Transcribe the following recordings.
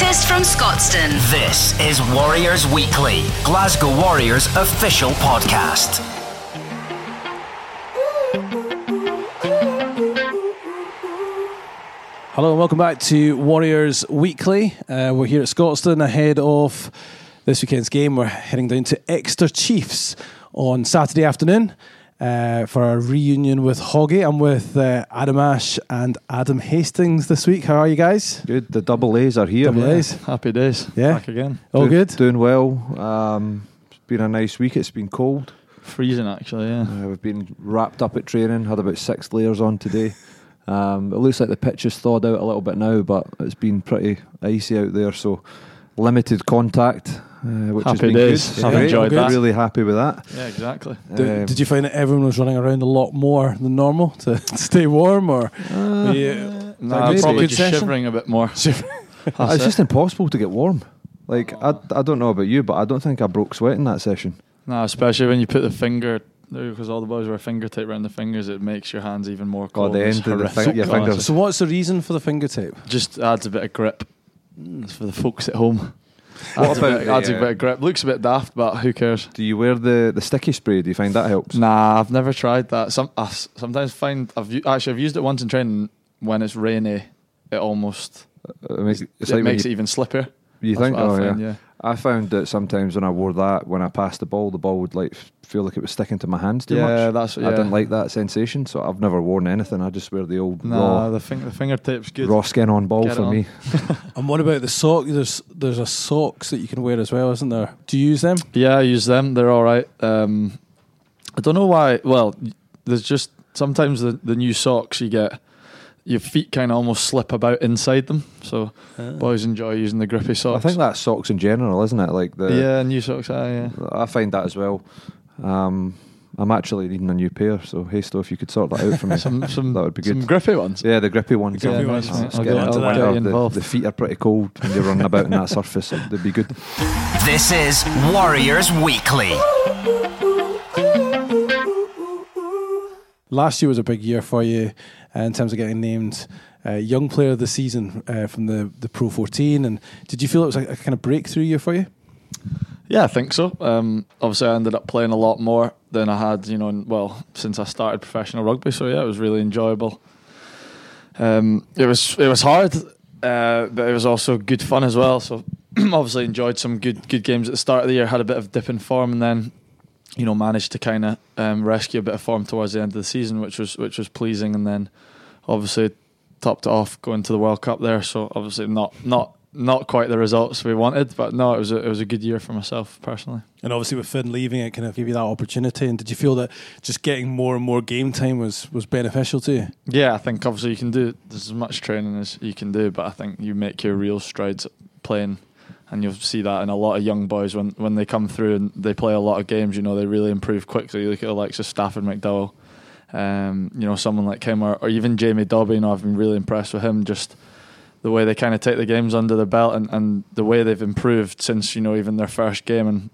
latest from Scotstoun. This is Warriors Weekly, Glasgow Warriors official podcast. Hello and welcome back to Warriors Weekly. Uh, we're here at Scotstoun ahead of this weekend's game. We're heading down to Exeter Chiefs on Saturday afternoon uh, for a reunion with Hoggy. I'm with uh, Adam Ashe and Adam Hastings this week. How are you guys? Good. The double A's are here. Double A's. Happy days. Yeah. Back again. All Do- good? Doing well. Um, it's been a nice week. It's been cold. Freezing actually, yeah. Uh, we've been wrapped up at training. Had about six layers on today. Um, it looks like the pitch has thawed out a little bit now, but it's been pretty icy out there. So limited contact, uh, which has Happy been days. good. I've Yeah, enjoyed good. that. Really happy with that. Yeah, exactly. Did, Um, did you find that everyone was running around a lot more than normal to stay warm, or uh, yeah, Nah, good? probably just session? shivering a bit more. it's just impossible to get warm. Like I, I don't know about you, but I don't think I broke sweat in that session. Nah, especially when you put the finger because all the boys wear finger tape around the fingers, it makes your hands even more Or cold. the end of the horrific. thing, your Oh, fingers. So what's the reason for the finger tape? Just adds a bit of grip. It's for the folks at home. What Adds, about a, bit, adds a uh, bit of grip. Looks a bit daft, but who cares? Do you wear the, the sticky spray? Do you find that helps? Nah, I've never tried that. Some I s- sometimes find I've u- actually I've used it once in training when it's rainy. It almost It makes, it's it like when makes you, it even slippier. you That's think, what I oh find, yeah. I found that sometimes when I wore that, when I passed the ball, the ball would like feel like it was sticking to my hands too Yeah, much. Yeah, that's- I didn't like that sensation, so I've never worn anything. I just wear the old Nah, raw, the, fing- the fingertips good. raw skin on ball Get for on. me. And what about the sock? There's there's a socks that you can wear as well, isn't there? Do you use them? Yeah, I use them. They're all right. Um, I don't know why. Well, there's just sometimes the, the new socks you get, your feet kind of almost slip about inside them. So boys enjoy using the grippy socks. I think that's socks in general, isn't it? Like the yeah, new socks. Ah, yeah. I find that as well. Um, I'm actually needing a new pair, so Hasto, if you could sort that out for me, Some some that would be good. some grippy ones. Yeah, the grippy ones. Yeah, yeah. nice, I'll mate. I'll get get it onto that. The- Get involved. The feet are pretty cold when you're running about in that surface. so They'd be good. This is Warriors Weekly. Last year was a big year for you uh, in terms of getting named uh, Young Player of the Season uh, from the, the Pro 14. And did you feel it was like a kind of breakthrough year for you? Yeah, I think so. Um, obviously, I ended up playing a lot more than I had, you know, in- well, since I started professional rugby. So yeah, it was really enjoyable. Um, it was it was hard, uh, but it was also good fun as well. So obviously enjoyed some good good games at the start of the year. Had a bit of dip in form, and then you know managed to kind of um, rescue a bit of form towards the end of the season, which was which was pleasing. And then obviously topped it off going to the World Cup there. So obviously not not not quite the results we wanted, but no, it was a, it was a good year for myself personally. And obviously, with Finn leaving, it kind of gave you that opportunity. And did you feel that just getting more and more game time was, was beneficial to you? Yeah, I think obviously you can do there's as much training as you can do, but I think you make your real strides playing, and you'll see that in a lot of young boys when when they come through and they play a lot of games. You know, they really improve quickly. You look at of Stafford McDowall, um, you know, someone like him, or, or even Jamie Dobie. You know, I've been really impressed with him. Just the way they kind of take the games under their belt and, and the way they've improved since you know even their first game and.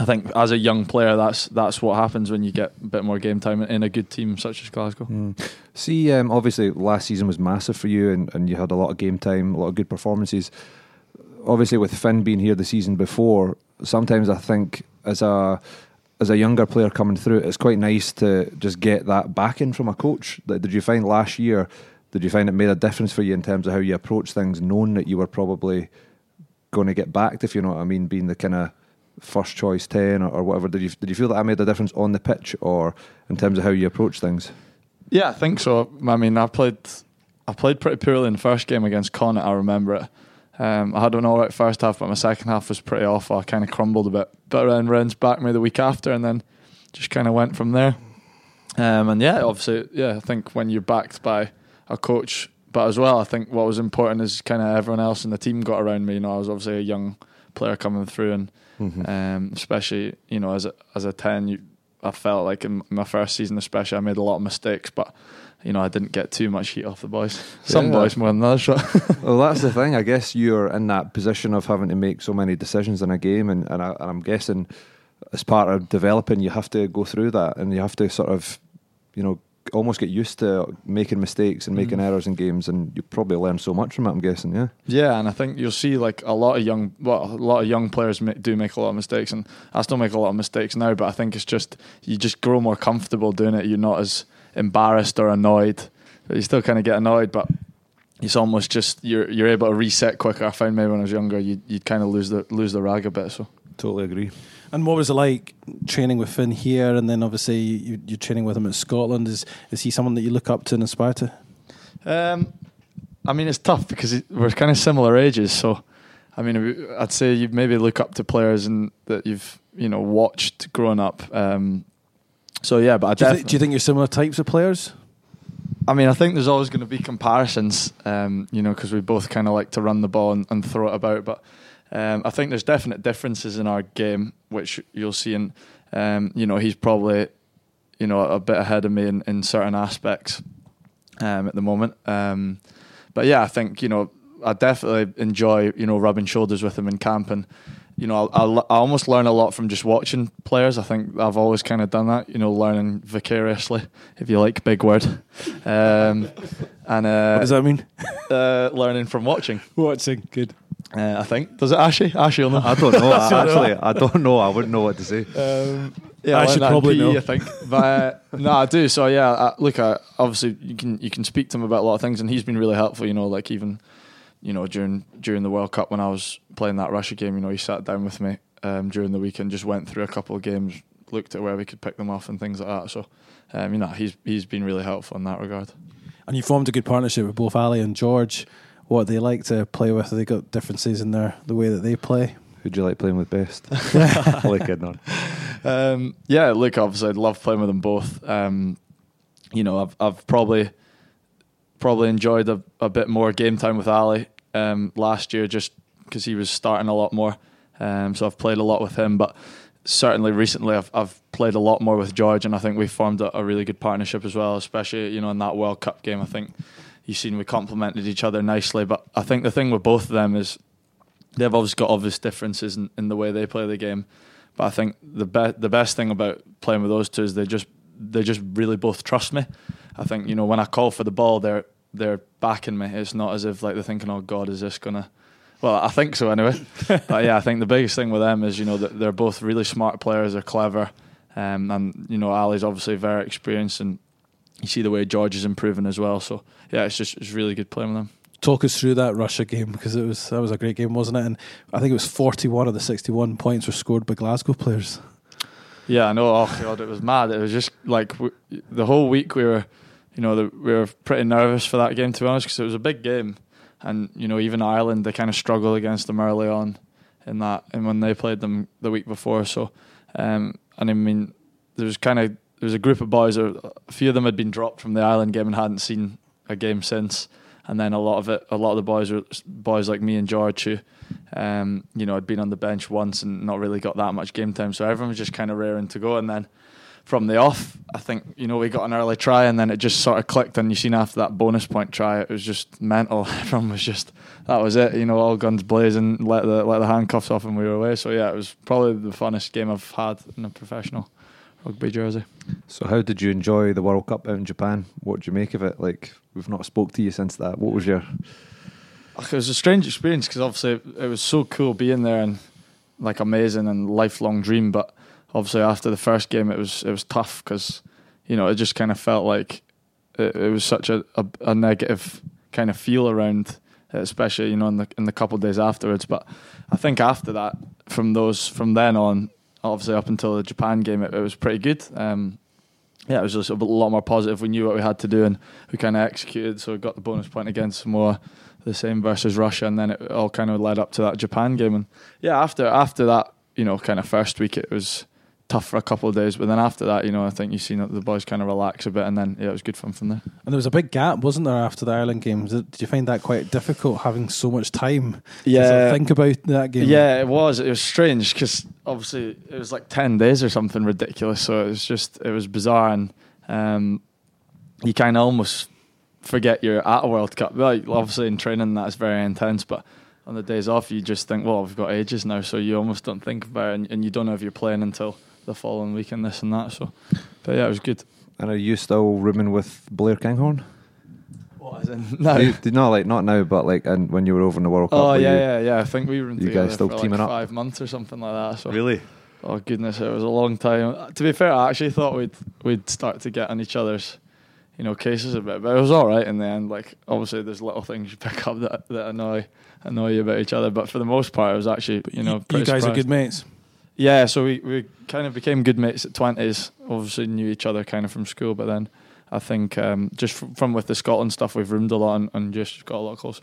I think as a young player, that's that's what happens when you get a bit more game time in a good team such as Glasgow. Mm. See, um, obviously last season was massive for you, and, and you had a lot of game time, a lot of good performances. Obviously, with Finn being here the season before, sometimes I think as a as a younger player coming through, it's quite nice to just get that backing from a coach. Did you find last year? Did you find it made a difference for you in terms of how you approach things, knowing that you were probably going to get backed, if you know what I mean, being the kind of first choice ten or, or whatever? Did you did you feel that I made a difference on the pitch or in terms of how you approach things? Yeah, I think so. I mean, I played, I played pretty poorly in the first game against Connacht. I remember it. Um, I had an all right first half, but my second half was pretty awful. I kind of crumbled a bit. But then Rennie backed me the week after, and then just kind of went from there. Um, and yeah, obviously, yeah, I think when you're backed by a coach, but as well, I think what was important is kind of everyone else in the team got around me. You know, I was obviously a young player coming through, and um, especially you know as a as a ten, you, I felt like in my first season, especially, I made a lot of mistakes, but you know I didn't get too much heat off the boys. Some Yeah. boys more than others. Well, that's the thing. I guess you're in that position of having to make so many decisions in a game, and, and, I, and I'm guessing as part of developing, you have to go through that, and you have to sort of, you know, almost get used to making mistakes and making mm. errors in games, and you probably learn so much from it. I'm guessing, yeah. Yeah, and I think you'll see like a lot of young, well, a lot of young players ma- do make a lot of mistakes, and I still make a lot of mistakes now. But I think it's just you just grow more comfortable doing it. You're not as embarrassed or annoyed. You still kind of get annoyed, but it's almost just you're you're able to reset quicker. I found maybe when I was younger, you'd, you'd kind of lose the lose the rag a bit. So Totally agree. And what was it like training with Finn here, and then obviously you, you're training with him at Scotland? Is is he someone that you look up to and aspire to? Um, I mean, it's tough because we're kind of similar ages. So, I mean, I'd say you maybe look up to players and that you've you know watched growing up. Um, so yeah, but I Do you, def- thi- do you think you're similar types of players? I mean, I think there's always going to be comparisons, um, you know, because we both kind of like to run the ball and, and throw it about. But um, I think there's definite differences in our game, which you'll see. And um, you know, he's probably, you know, a bit ahead of me in, in certain aspects um, at the moment. Um, but yeah, I think you know, I definitely enjoy you know rubbing shoulders with him in camp and. You know, I, I, I almost learn a lot from just watching players. I think I've always kind of done that. You know, learning vicariously, if you like, big word. Um, and uh, what does that mean? uh, learning from watching. Watching, good. Uh, I think does it Ashy? Ashy will know. I don't know. I, actually, I don't know. I wouldn't know what to say. Um, yeah, I learned should probably PE, know. I think, but uh, no, I do. So yeah, I, look, I, obviously you can you can speak to him about a lot of things, and he's been really helpful. You know, like even you know during during the World Cup when I was playing that Russia game, you know, he sat down with me um, during the week and just went through a couple of games, looked at where we could pick them off and things like that. So, um, you know, he's he's been really helpful in that regard. And you formed a good partnership with both Ali and George. What they like to play with? Have they got differences in their the way that they play? Who'd you like playing with best? Only kidding on. Um, yeah, look, obviously, I'd love playing with them both. Um, you know, I've I've probably probably enjoyed a, a bit more game time with Ali um, last year, just because he was starting a lot more. Um, so I've played a lot with him, but certainly recently I've I've played a lot more with George, and I think we've formed a, a really good partnership as well. Especially you know in that World Cup game, I think you've seen we complemented each other nicely. But I think the thing with both of them is they've obviously got obvious differences in, in the way they play the game. But I think the be- the best thing about playing with those two is they just they just really both trust me. I think you know when I call for the ball, they're they're backing me. It's not as if like they're thinking, "Oh God, is this gonna?" Well, I think so anyway. but yeah, I think the biggest thing with them is you know that they're both really smart players. They're clever, um, and you know Ali's obviously very experienced, and you see the way George is improving as well. So yeah, it's just it's really good playing with them. Talk us through that Russia game because it was that was a great game, wasn't it? And I think it was forty-one of the sixty-one points were scored by Glasgow players. Yeah, I know. Oh god, it was mad. It was just like w- the whole week we were, you know, the, we were pretty nervous for that game to be honest because it was a big game, and you know even Ireland they kind of struggled against them early on in that, and when they played them the week before. So, um, and I mean, there was kind of there was a group of boys, a few of them had been dropped from the Ireland game and hadn't seen a game since, and then a lot of it, a lot of the boys were boys like me and George who. Um, you know, had been on the bench once and not really got that much game time, so everyone was just kind of raring to go. And then from the off, I think you know we got an early try, and then it just sort of clicked. And you seen after that bonus point try, it was just mental. Everyone was just that was it. You know, all guns blazing, let the let the handcuffs off, and we were away. So yeah, it was probably the funnest game I've had in a professional rugby jersey. So, how did you enjoy the World Cup out in Japan? What did you make of it? Like, we've not spoke to you since that. What was your? It was a strange experience because obviously it was so cool being there and like amazing and lifelong dream. But obviously after the first game, it was it was tough because you know it just kind of felt like it, it was such a, a, a negative kind of feel around, it, especially you know in the in the couple of days afterwards. But I think after that, from those from then on, obviously up until the Japan game, it, it was pretty good. Um, yeah, it was just a lot more positive. We knew what we had to do and we kind of executed. So we got the bonus point against Samoa, the same versus Russia, and then it all kind of led up to that Japan game. And yeah, after after that, you know, kind of first week, it was tough for a couple of days, but then after that, you know, I think you've seen the boys kind of relax a bit, and then yeah, it was good fun from there. And there was a big gap, wasn't there, after the Ireland games? Did you find that quite difficult having so much time? to sort think about that game. Yeah, it was. It was strange because obviously it was like ten days or something ridiculous. So it was just it was bizarre, and um, you kind of almost forget you're at a World Cup. Like obviously in training that's very intense, but on the days off you just think, well, we've got ages now, so you almost don't think about it, and, and you don't know if you're playing until the following week and this and that. So, but yeah, it was good. And are you still rooming with Blair Kinghorn? What, as in, no. You, do not like not now, but like and when you were over in the World Cup? Oh yeah, you- yeah, yeah. I think we were you guys still for like teaming up? five months or something like that. So Really? Oh goodness, it was a long time. To be fair, I actually thought we'd we'd start to get on each other's, you know, cases a bit, but it was all right in the end. Like obviously, there's little things you pick up that, that annoy annoy you about each other, but for the most part, it was actually you know you pretty guys are good mates. Yeah, so we, we kind of became good mates at twenties. Obviously, knew each other kind of from school, but then I think um, just from, from with the Scotland stuff, we've roomed a lot and, and just got a lot closer.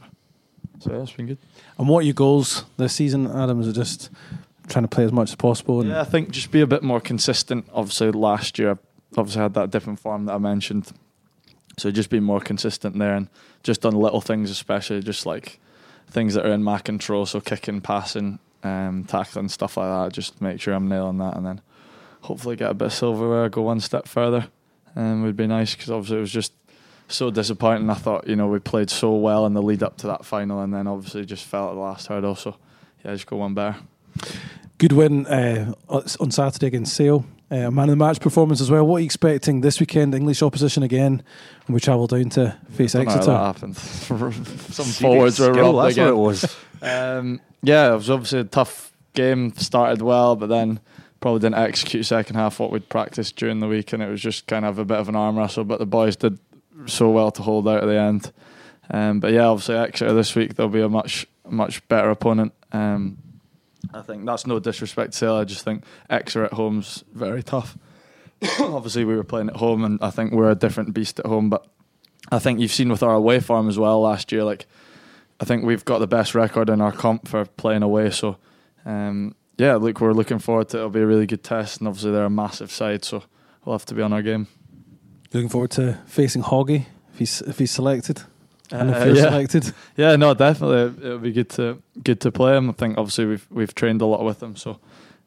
So yeah, it's been good. And what are your goals this season, Adam? Is it just trying to play as much as possible? And Yeah, I think just be a bit more consistent. Obviously, last year, I obviously had that different form that I mentioned. So just be more consistent there and just on little things, especially just like things that are in my control. So kicking, passing, um, tackling, stuff like that. Just make sure I'm nailing that and then hopefully get a bit of silverware, go one step further. Um, would be nice because obviously it was just so disappointing. I thought, you know, we played so well in the lead up to that final and then obviously just fell at the last hurdle. So yeah, just go one better. good win uh, on Saturday against Sale. Uh, man of the match performance as well. What are you expecting this weekend? English opposition again, and we travel down to face Don't know how Exeter. that happened. Some forwards were Skill, robbed That's what it again. was. Um, yeah, it was obviously a tough game. Started well, but then probably didn't execute second half what we'd practiced during the week, and it was just kind of a bit of an arm wrestle. But the boys did so well to hold out at the end. Um, but yeah, obviously Exeter this week they'll be a much much better opponent. Um, I think that's no disrespect to Sale. I just think Exeter at home's very tough. obviously we were playing at home, and I think we're a different beast at home. But I think you've seen with our away form as well last year, like. I think we've got the best record in our comp for playing away. So, um, yeah, look, we're looking forward to it. It'll be a really good test, and obviously they're a massive side, so we'll have to be on our game. Looking forward to facing Hoggy if he's if he's selected and if Uh, you're yeah. selected. Yeah, no, definitely, it'll be good to good to play him. I think obviously we've we've trained a lot with him, so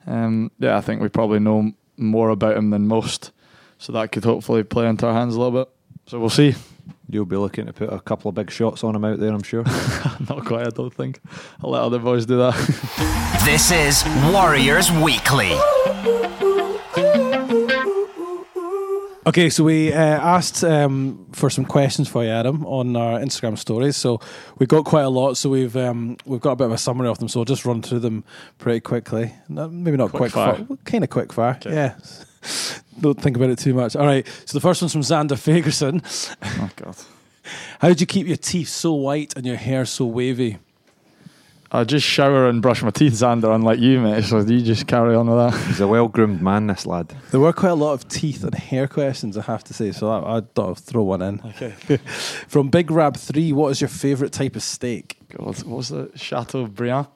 um, yeah, I think we probably know more about him than most, so that could hopefully play into our hands a little bit. So we'll see. You'll be looking to put a couple of big shots on him out there, I'm sure. Not quite, I don't think. I'll let other boys do that. This is Warriors Weekly. Okay, so we uh, asked um, for some questions for you, Adam, on our Instagram stories. So we got quite a lot. So we've um, we've got a bit of a summary of them. So I'll just run through them pretty quickly. No, maybe not Quick quick, fire. kind of quick fire. Okay. Yeah. Don't think about it too much. All right. So the first one's from Zander Fagerson. oh God. How did you keep your teeth so white and your hair so wavy? I just shower and brush my teeth, Zander, unlike you, mate. So you just carry on with that. He's a well groomed man, this lad. There were quite a lot of teeth and hair questions, I have to say. So I, I thought I'd throw one in. Okay. From Big Rab 3, what is your favourite type of steak? God, what's the Chateaubriand?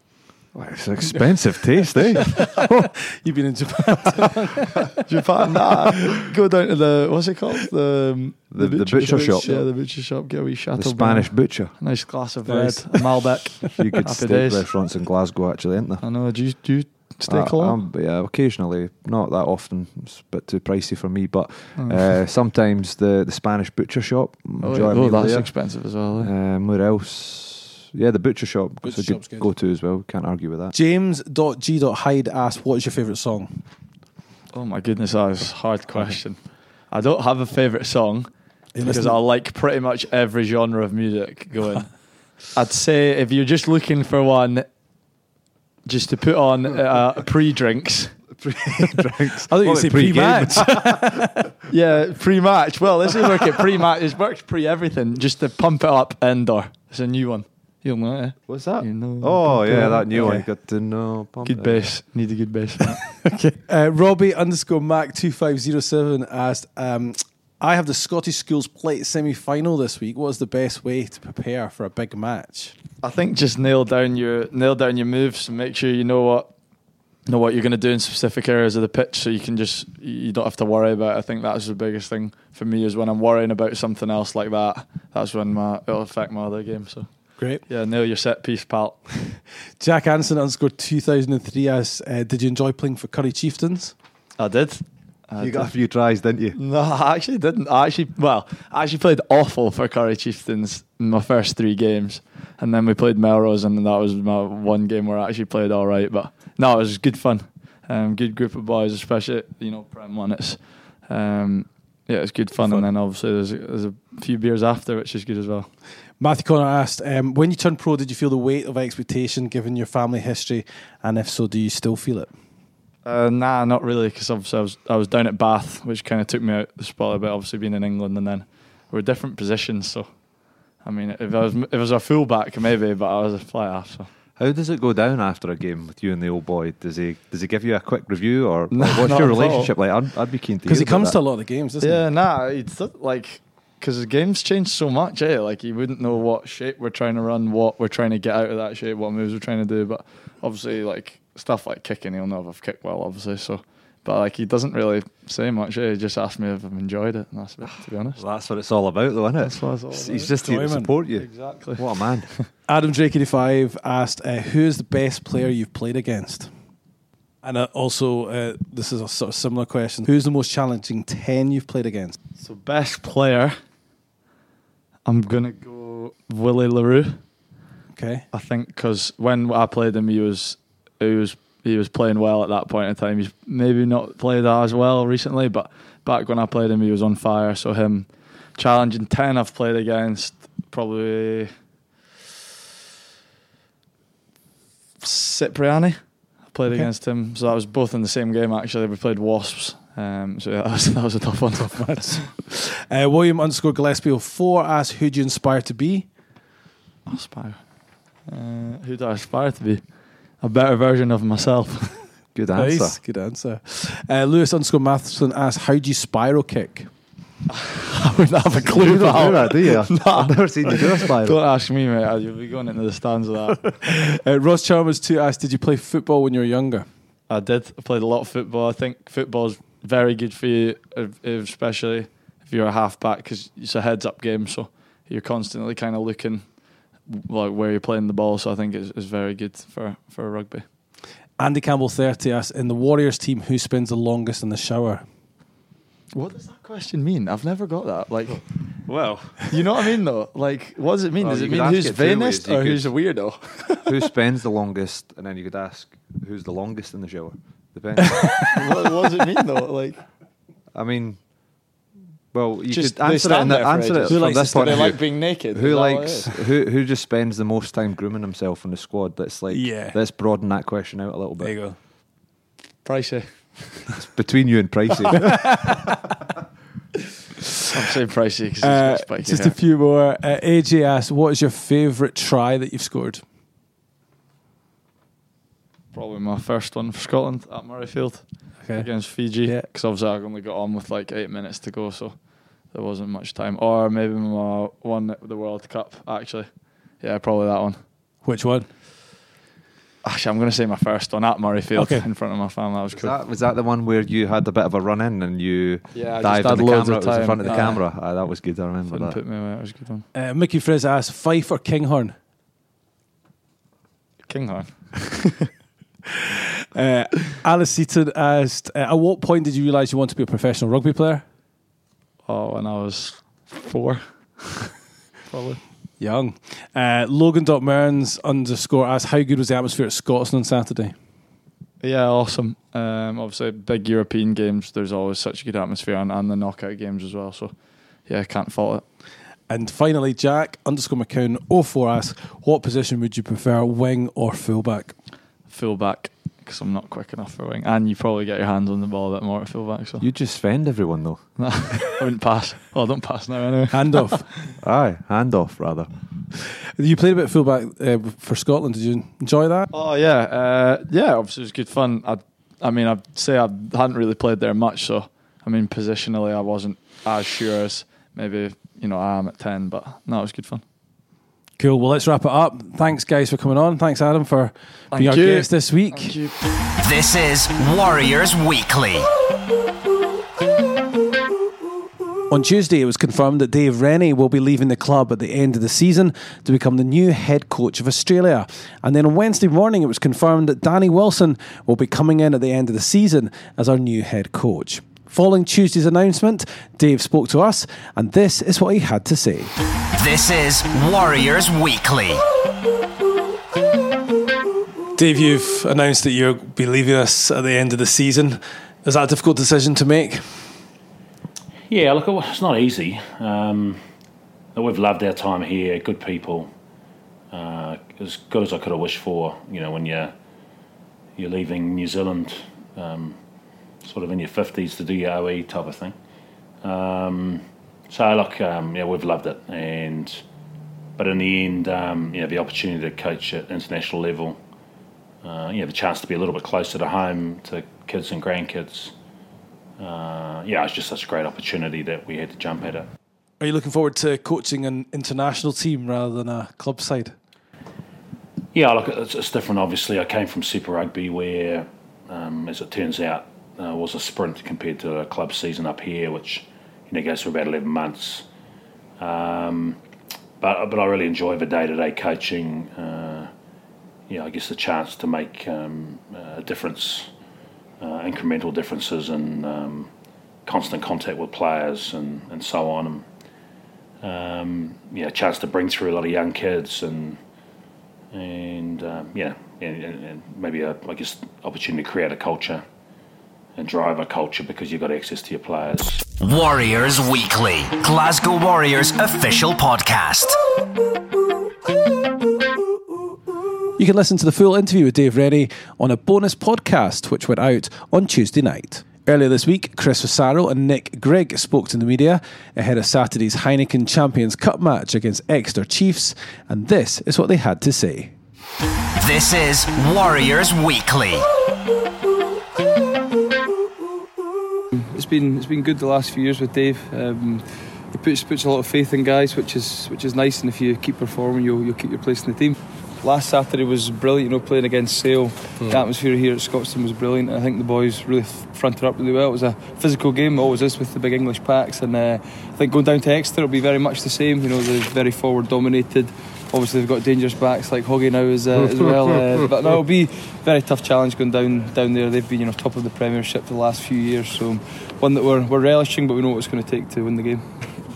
Well, It's an expensive taste, eh? You've been in Japan. Japan, nah. Go down to the what's it called? The um, The- the butcher shop. Yeah, the butcher shop. Get a wee the Chateaubriand. Spanish butcher. Nice glass of Nice. red, a Malbec. A few good Happy steak days. restaurants in Glasgow, actually, ain't there? I know. Do you, do you steak Uh, a um, yeah, occasionally, not that often. It's a bit too pricey for me, but Oh. uh, sometimes the, the Spanish butcher shop. oh, enjoy yeah. oh, that's there. expensive as well. eh? Um, where else? Yeah, the butcher shop. Butcher it's a shop's good good. go to as well. Can't argue with that. James.g.hyde asked, What is your favourite song? Oh my goodness, that is a hard question. I don't have a favourite song You because listen- I like pretty much every genre of music going. I'd say if you're just looking for one, just to put on uh, pre-drinks. Pre-drinks. I thought you say pre-game. pre-match. Yeah, pre-match. Well, this is working pre-match. It works pre-everything. Just to pump it up indoor. It's a new one. You'll know eh? What's that? You know. Oh Pump yeah, that new Okay. one. Got to know. pump Good it. bass. Need a good bass. uh, Robbie underscore Mac two five zero seven asked, um, I have the Scottish Schools Plate semi final this week. What is the best way to prepare for a big match? I think just nail down your nail down your moves and make sure you know what know what you're going to do in specific areas of the pitch, so you can just you don't have to worry about. It. I think that's the biggest thing for me is when I'm worrying about something else like that. That's when my it'll affect my other game. So Great. yeah, nail your set piece, pal. Jack Anson underscore 2003 asks, uh, Did you enjoy playing for Currie Chieftains? I did. I You got a few tries, didn't you? No, I actually didn't. I actually, well, I actually played awful for Currie Chieftains in my first three games, and then we played Melrose, and that was my one game where I actually played all right. But no, it was good fun. Um, good group of boys, especially you know Prem one. It's um, yeah, it's good fun. Fun. And then obviously there's there's a few beers after, which is good as well. Matthew Connor asked, um, when you turned pro, did you feel the weight of expectation given your family history? And if so, do you still feel it? Uh, nah, not really, because obviously I was I was down at Bath, which kind of took me out the spot a bit. Obviously being in England, and then we're different positions. So, I mean, if I was if I was a fullback, maybe, but I was a fly half. So, How does it go down after a game with you and the old boy? Does he does he give you a quick review or, or No, what's your relationship like? I'd, I'd be keen to Because he hear about comes that. to a lot of the games, doesn't yeah, nah, it's like because the game's changed so much. Eh? Like you wouldn't know what shape we're trying to run, what we're trying to get out of that shape, what moves we're trying to do. But obviously, like stuff like kicking, he'll know if I've kicked well, obviously. So, but like he doesn't really say much. Eh? He just asks me if I've enjoyed it, and that's it. To be honest, Well, that's what it's all about, though, isn't it? That's what it's all He's about. just here to support you. exactly. What a man. Adam Drake 85 asked, uh, who is the best player you've played against? And uh, also, uh, this is a sort of similar question. Who's the most challenging 10 you've played against? So best player, I'm gonna go Willie le Roux. Okay. I think because when I played him, he was he was he was playing well at that point in time. He's maybe not played as well recently, but back when I played him, he was on fire. So him challenging ten, I've played against probably Cipriani. I played Okay. against him, so that was both in the same game. Actually, we played Wasps. Um, so yeah, that was, that was a tough one. Tough match. Uh, William underscore Gillespie 04 asked, who do you inspire to be? aspire. Uh, who do I aspire to be? A better version of myself. Good answer. Nice. Good answer. Uh, Lewis underscore Matheson asked, how do you spiral kick? I wouldn't have a clue. You don't do that, do you? I've never seen you do a spiral. Don't ask me, mate. You'll be going into the stands with that. Uh, Ross Chalmers too asked, did you play football when you were younger? I did. I played a lot of football. I think football's very good for you, especially if you're a halfback, because it's a heads-up game. So you're constantly kind of looking like where you're playing the ball. So I think it's, it's very good for for rugby. Andy Campbell 30 asked, in the Warriors team, who spends the longest in the shower? What does that question mean? I've never got that. Like, Well, you know what I mean, though. Like, what does it mean? Well, does it mean who's it two vainest or could- who's a weirdo? who spends the longest? And then you could ask, who's the longest in the shower? Depends. what, what does it mean, though? Like, I mean, well, you just could answer it, stand in the, there for answer it. Who from likes this point they like being naked. Who Is that what it likes who who just spends the most time grooming himself in the squad? Let's like Yeah. let's broaden that question out a little bit. There you go. Pricey. It's between you and Pricey. I'm saying pricey because Uh, it's spiky just hair. a few more. Uh, AJ asked, what is your favourite try that you've scored? Probably my first one for Scotland at Murrayfield Okay. against Fiji. Yeah. Because obviously I only got on with like eight minutes to go, so there wasn't much time. Or maybe my one at the World Cup, actually. Yeah, probably that one. Which one? Actually, I'm going to say my first one at Murrayfield Okay. in front of my family. That was was, cool. that, was that the one where you had a bit of a run in and you Yeah, I just dived had on the loads camera? of It was in front of the Aye. camera. Aye, that was good. I remember Wouldn't that. put me away. That was a good one. Uh, Mickey Frizz asked, Fife or Kinghorn? Kinghorn. Uh, Alice Seaton asked, uh, at what point did you realise you want to be a professional rugby player? Oh, when I was four. probably. Young. Uh, Logan.Mearns underscore asked, how good was the atmosphere at Scotstoun on Saturday? Yeah, awesome. Um, obviously, big European games. There's always such a good atmosphere, and, and the knockout games as well. So, yeah, can't fault it. And finally, Jack underscore McCown 04 asks, what position would you prefer, wing or fullback? Fullback, because I'm not quick enough for wing, and you probably get your hands on the ball a bit more at fullback. So You just fend everyone though. I wouldn't pass. Oh, don't pass now anyway. Handoff. Aye, handoff rather. you played a bit of fullback uh, for Scotland. Did you enjoy that? Oh yeah, uh, yeah. Obviously, it was good fun. I, I mean, I'd say I hadn't really played there much, so I mean, positionally, I wasn't as sure as maybe you know I am at ten. But no, it was good fun. Cool. Well, let's wrap it up. Thanks, guys, for coming on. Thanks, Adam, for Thank being our you. guest this week. This is Warriors Weekly. On Tuesday, it was confirmed that Dave Rennie will be leaving the club at the end of the season to become the new head coach of Australia. And then on Wednesday morning, it was confirmed that Danny Wilson will be coming in at the end of the season as our new head coach. Following Tuesday's announcement, Dave spoke to us, and this is what he had to say. This is Warriors Weekly. Dave, you've announced that you'll be leaving us at the end of the season. Is that a difficult decision to make? Yeah, look, it's not easy. Um, we've loved our time here. Good people, uh, as good as I could have wished for. You know, when you're you're leaving New Zealand, um, sort of in your fifties to do your OE type of thing. Um, so look, um, yeah, we've loved it, and but in the end, um, you know, the opportunity to coach at international level, uh, you know, the chance to be a little bit closer to home to kids and grandkids. Uh, yeah, it's just such a great opportunity that we had to jump at it. Are you looking forward to coaching an international team rather than a club side? Yeah, look, it's, it's different. Obviously, I came from Super Rugby, where, um, as it turns out, uh, was a sprint compared to a club season up here, which you know goes for about eleven months. Um, but but I really enjoy the day to day coaching. Uh, you know, I guess the chance to make um, a difference, uh, incremental differences, and um, constant contact with players and, and so on. And, um, yeah, a chance to bring through a lot of young kids and and um, yeah, and, and, maybe a I guess opportunity to create a culture and drive a culture because you've got access to your players. Warriors Weekly, Glasgow Warriors official podcast. You can listen to the full interview with Dave Rennie on a bonus podcast which went out on Tuesday night. Earlier this week, Chris Fusaro and Nick Grigg spoke to the media ahead of Saturday's Heineken Champions Cup match against Exeter Chiefs, and this is what they had to say. This is Warriors Weekly. It's been it's been good the last few years with Dave. Um, he puts puts a lot of faith in guys, which is which is nice. And if you keep performing, you'll you'll keep your place in the team last Saturday was brilliant. You know, playing against Sale, mm. the atmosphere here at Scotstoun was brilliant. I think the boys really fronted up really well. It was a physical game, always is with the big English packs, and uh, I think going down to Exeter will be very much the same. You know, they're very forward dominated. Obviously, they've got dangerous backs like Hoggy now as, uh, as well. Uh, but no, it'll be a very tough challenge going down down there. They've been you know top of the Premiership for the last few years, so one that we're, we're relishing, but we know what it's going to take to win the game.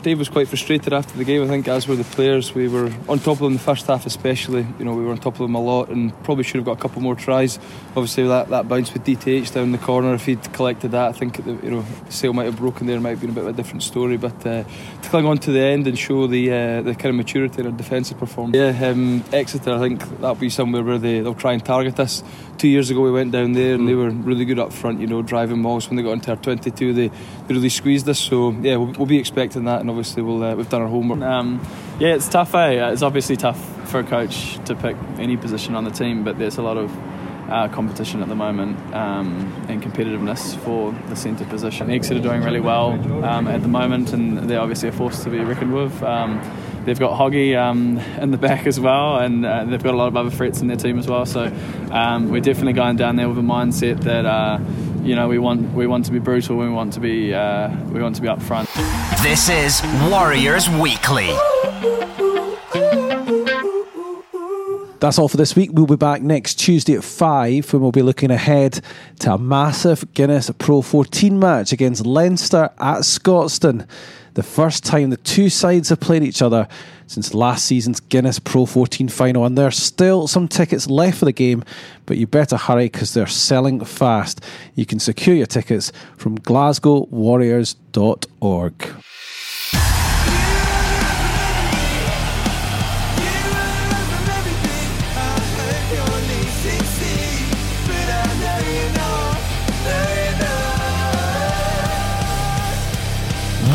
Dave was quite frustrated after the game. I think, as were the players. We were on top of them the first half, especially. You know, we were on top of them a lot, and probably should have got a couple more tries. Obviously, that, that bounce with DTH down the corner. If he'd collected that, I think the, you know Sale might have broken there. Might have been a bit of a different story. But uh, to cling on to the end and show the uh, the kind of maturity in our defensive performance. Yeah, um, Exeter. I think that'll be somewhere where they they'll try and target us. Two years ago, we went down there and they were really good up front. You know, driving balls when they got into our 22, they, they really squeezed us. So yeah, we'll, we'll be expecting that, and obviously we'll uh, we've done our homework. Um, yeah, it's tough. Eh? It's obviously tough for a coach to pick any position on the team, but there's a lot of uh, competition at the moment um, and competitiveness for the centre position. Exeter are doing really well um, at the moment, and they're obviously a force to be reckoned with. Um, they've got Hoggy um, in the back as well, and uh, they've got a lot of other threats in their team as well. So um, we're definitely going down there with a mindset that. Uh, you know, we want we want to be brutal. We want to be uh, we want to be up front. This is Warriors Weekly. That's all for this week. We'll be back next Tuesday at 5 when we'll be looking ahead to a massive Guinness Pro 14 match against Leinster at Scotstoun. The first time the two sides have played each other since last season's Guinness Pro 14 final. And there are still some tickets left for the game, but you better hurry because they're selling fast. You can secure your tickets from glasgowwarriors.org.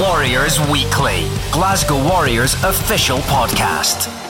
Warriors Weekly, Glasgow Warriors official podcast.